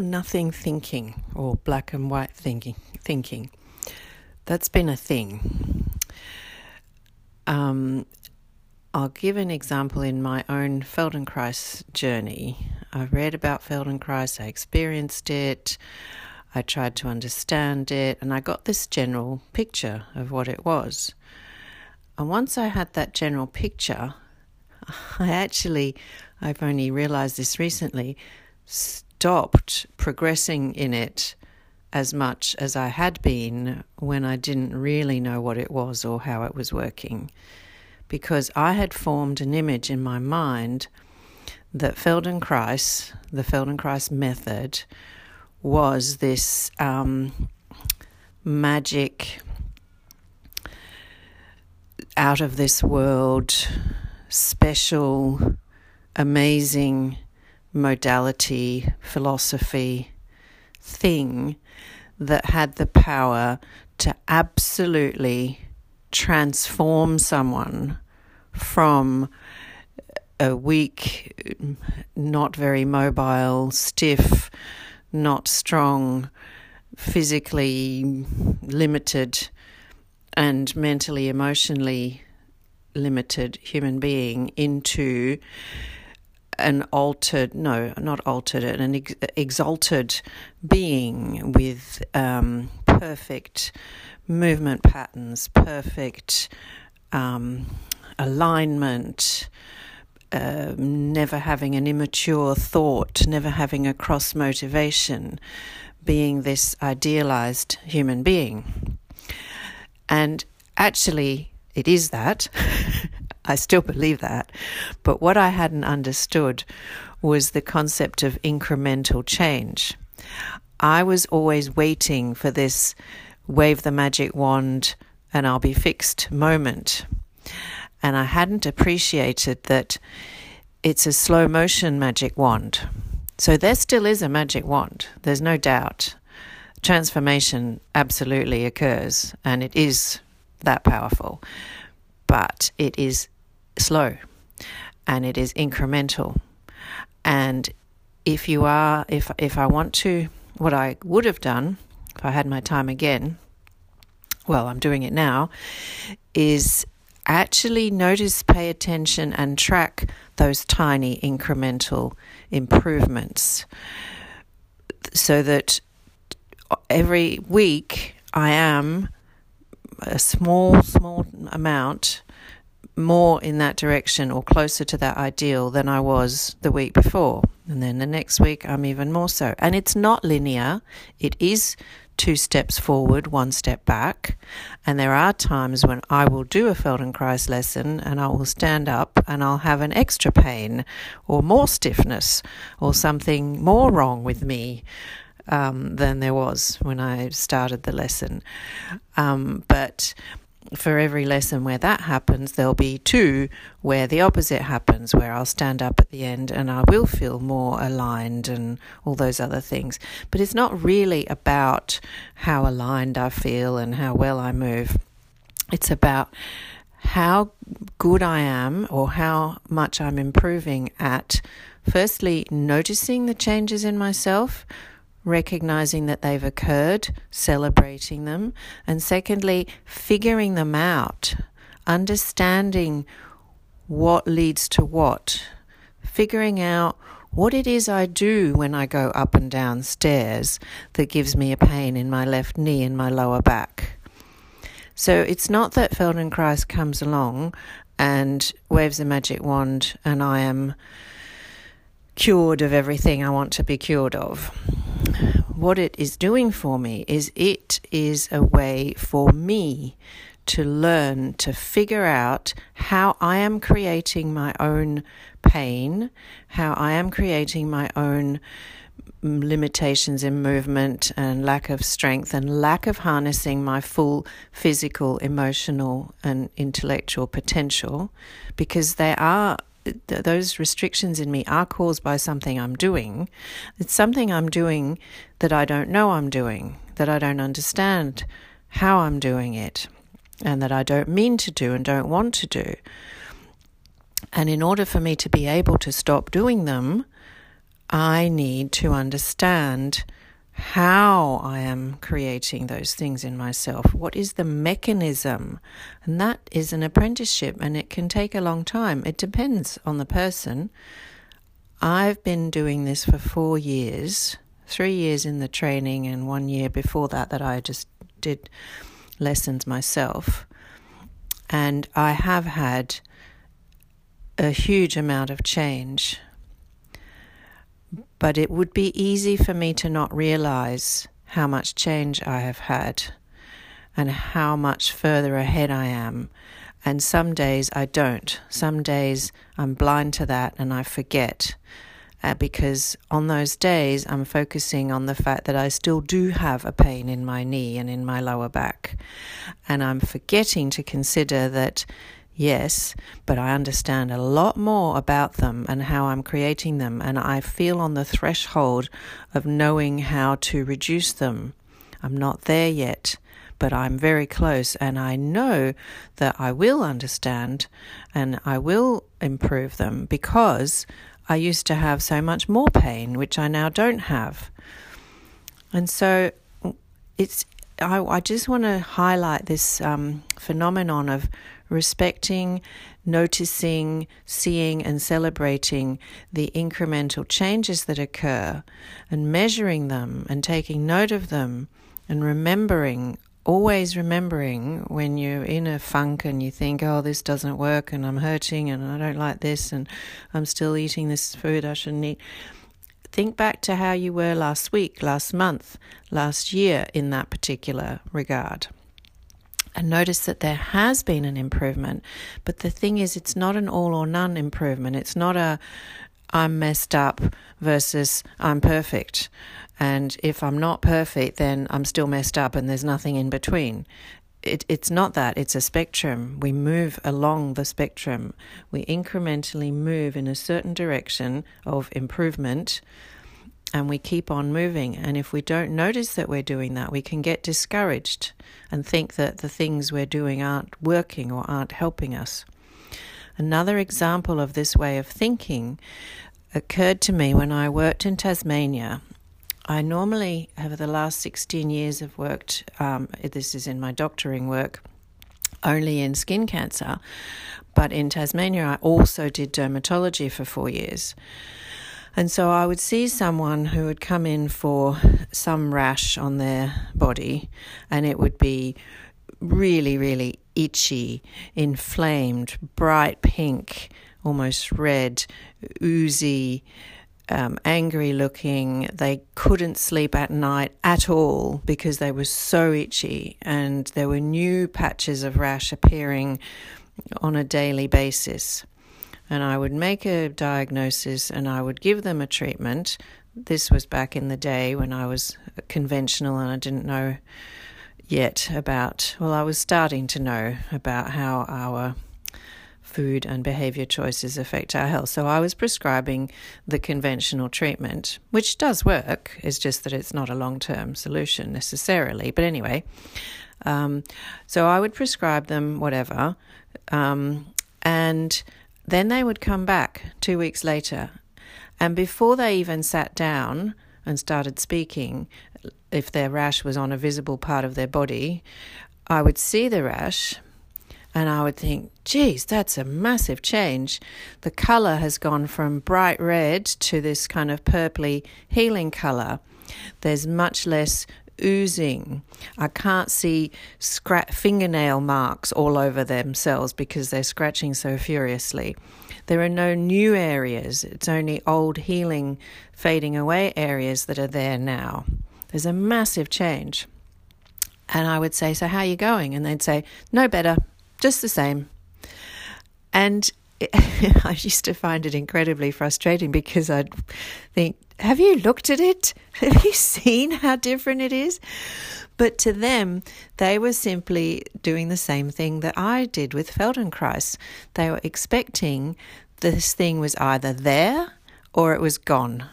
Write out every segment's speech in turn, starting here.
nothing thinking or black and white thinking. Thinking that's been a thing. Um, I'll give an example in my own Feldenkrais journey. I read about Feldenkrais, I experienced it, I tried to understand it, and I got this general picture of what it was. And once I had that general picture, I actually, I've only realized this recently, stopped progressing in it as much as I had been when I didn't really know what it was or how it was working. Because I had formed an image in my mind that Feldenkrais, the Feldenkrais method, was this um, magic, out of this world, special, amazing modality, philosophy, thing that had the power to absolutely transform someone from a weak, not very mobile, stiff, not strong, physically limited, and mentally, emotionally limited human being into an altered, no, not altered, an ex- exalted being with um, perfect movement patterns, perfect um, alignment, uh, never having an immature thought, never having a cross motivation, being this idealized human being. And actually, it is that. I still believe that. But what I hadn't understood was the concept of incremental change. I was always waiting for this wave the magic wand and I'll be fixed moment. And I hadn't appreciated that it's a slow motion magic wand. So there still is a magic wand, there's no doubt. Transformation absolutely occurs and it is that powerful, but it is slow and it is incremental. And if you are, if, if I want to, what I would have done if I had my time again, well, I'm doing it now, is actually notice, pay attention, and track those tiny incremental improvements so that every week I am a small, small amount more in that direction or closer to that ideal than I was the week before. And then the next week, I'm even more so. And it's not linear, it is two steps forward, one step back. And there are times when I will do a Feldenkrais lesson and I will stand up and I'll have an extra pain or more stiffness or something more wrong with me. Um, than there was when I started the lesson. Um, but for every lesson where that happens, there'll be two where the opposite happens, where I'll stand up at the end and I will feel more aligned and all those other things. But it's not really about how aligned I feel and how well I move. It's about how good I am or how much I'm improving at firstly noticing the changes in myself recognizing that they've occurred, celebrating them, and secondly, figuring them out, understanding what leads to what, figuring out what it is I do when I go up and down stairs that gives me a pain in my left knee and my lower back. So it's not that Feldenkrais comes along and waves a magic wand and I am cured of everything I want to be cured of. What it is doing for me is it is a way for me to learn to figure out how I am creating my own pain, how I am creating my own mm, limitations in movement and lack of strength and lack of harnessing my full physical, emotional, and intellectual potential because they are th- those restrictions in me are caused by something I'm doing. It's something I'm doing that I don't know I'm doing, that I don't understand how I'm doing it, and that I don't mean to do and don't want to do. And in order for me to be able to stop doing them, I need to understand how I am creating those things in myself. What is the mechanism? And that is an apprenticeship and it can take a long time. It depends on the person. I've been doing this for four years, three years in the training, and one year before that, that I just did lessons myself. And I have had a huge amount of change but it would be easy for me to not realize how much change I have had and how much further ahead I am. And some days I don't. Some days I'm blind to that and I forget. Uh, because on those days I'm focusing on the fact that I still do have a pain in my knee and in my lower back. And I'm forgetting to consider that Yes, but I understand a lot more about them and how I'm creating them, and I feel on the threshold of knowing how to reduce them. I'm not there yet, but I'm very close, and I know that I will understand and I will improve them because I used to have so much more pain, which I now don't have. And so it's I, I just want to highlight this um, phenomenon of respecting, noticing, seeing, and celebrating the incremental changes that occur and measuring them and taking note of them and remembering. Always remembering when you're in a funk and you think, oh, this doesn't work and I'm hurting and I don't like this and I'm still eating this food I shouldn't eat. Think back to how you were last week, last month, last year in that particular regard and notice that there has been an improvement. But the thing is, it's not an all or none improvement. It's not a I'm messed up versus I'm perfect. And if I'm not perfect, then I'm still messed up and there's nothing in between. It, it's not that, it's a spectrum. We move along the spectrum. We incrementally move in a certain direction of improvement and we keep on moving. And if we don't notice that we're doing that, we can get discouraged and think that the things we're doing aren't working or aren't helping us. Another example of this way of thinking occurred to me when I worked in Tasmania. I normally, over the last 16 years, have worked, um, this is in my doctoring work, only in skin cancer. But in Tasmania, I also did dermatology for four years. And so I would see someone who would come in for some rash on their body, and it would be really, really itchy, inflamed, bright pink, almost red, oozy, um, angry looking. They couldn't sleep at night at all because they were so itchy, and there were new patches of rash appearing on a daily basis and I would make a diagnosis and I would give them a treatment. This was back in the day when I was conventional and I didn't know yet about, well, I was starting to know about how our food and behavior choices affect our health. So I was prescribing the conventional treatment, which does work. It's just that it's not a long term solution necessarily. But anyway, um, so I would prescribe them whatever. Um, and then they would come back two weeks later, and before they even sat down and started speaking, if their rash was on a visible part of their body, I would see the rash and I would think, geez, that's a massive change. The color has gone from bright red to this kind of purpley healing color. There's much less oozing. I can't see scra- fingernail marks all over themselves because they're scratching so furiously. There are no new areas, it's only old, healing, fading away areas that are there now. There's a massive change. And I would say, So, how are you going? And they'd say, No better, just the same. And I used to find it incredibly frustrating because I'd think, have you looked at it? Have you seen how different it is? But to them, they were simply doing the same thing that I did with Feldenkrais. They were expecting this thing was either there or it was gone.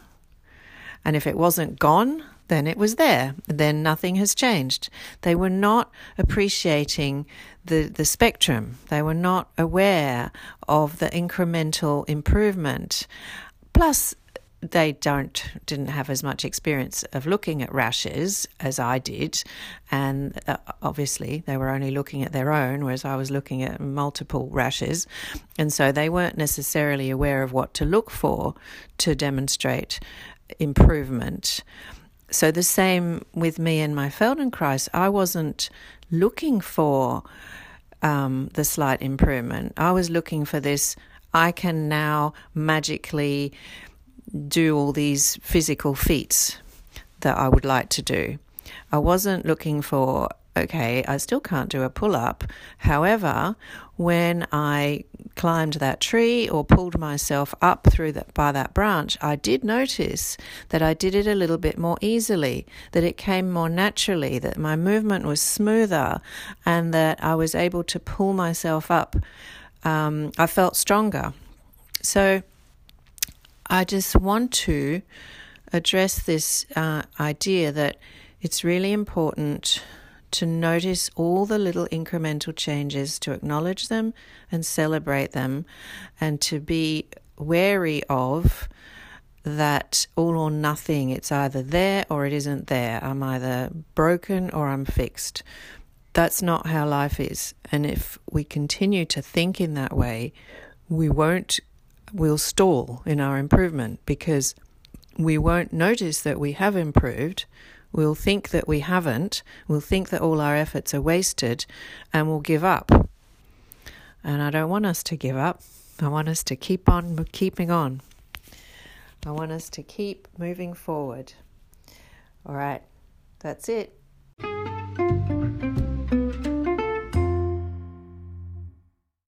And if it wasn't gone, then it was there. Then nothing has changed. They were not appreciating the, the spectrum. They were not aware of the incremental improvement. Plus, they don't didn't have as much experience of looking at rashes as I did, and uh, obviously they were only looking at their own, whereas I was looking at multiple rashes, and so they weren't necessarily aware of what to look for to demonstrate improvement. So the same with me and my Feldenkrais, I wasn't looking for um, the slight improvement. I was looking for this. I can now magically do all these physical feats that I would like to do. I wasn't looking for, okay, I still can't do a pull up. However, when I climbed that tree or pulled myself up through that by that branch, I did notice that I did it a little bit more easily, that it came more naturally, that my movement was smoother, and that I was able to pull myself up. Um, I felt stronger. So I just want to address this uh, idea that it's really important to notice all the little incremental changes, to acknowledge them and celebrate them, and to be wary of that all or nothing. It's either there or it isn't there. I'm either broken or I'm fixed. That's not how life is. And if we continue to think in that way, we won't we'll stall in our improvement because we won't notice that we have improved. We'll think that we haven't. We'll think that all our efforts are wasted and we'll give up. And I don't want us to give up. I want us to keep on keeping on. I want us to keep moving forward. All right, that's it.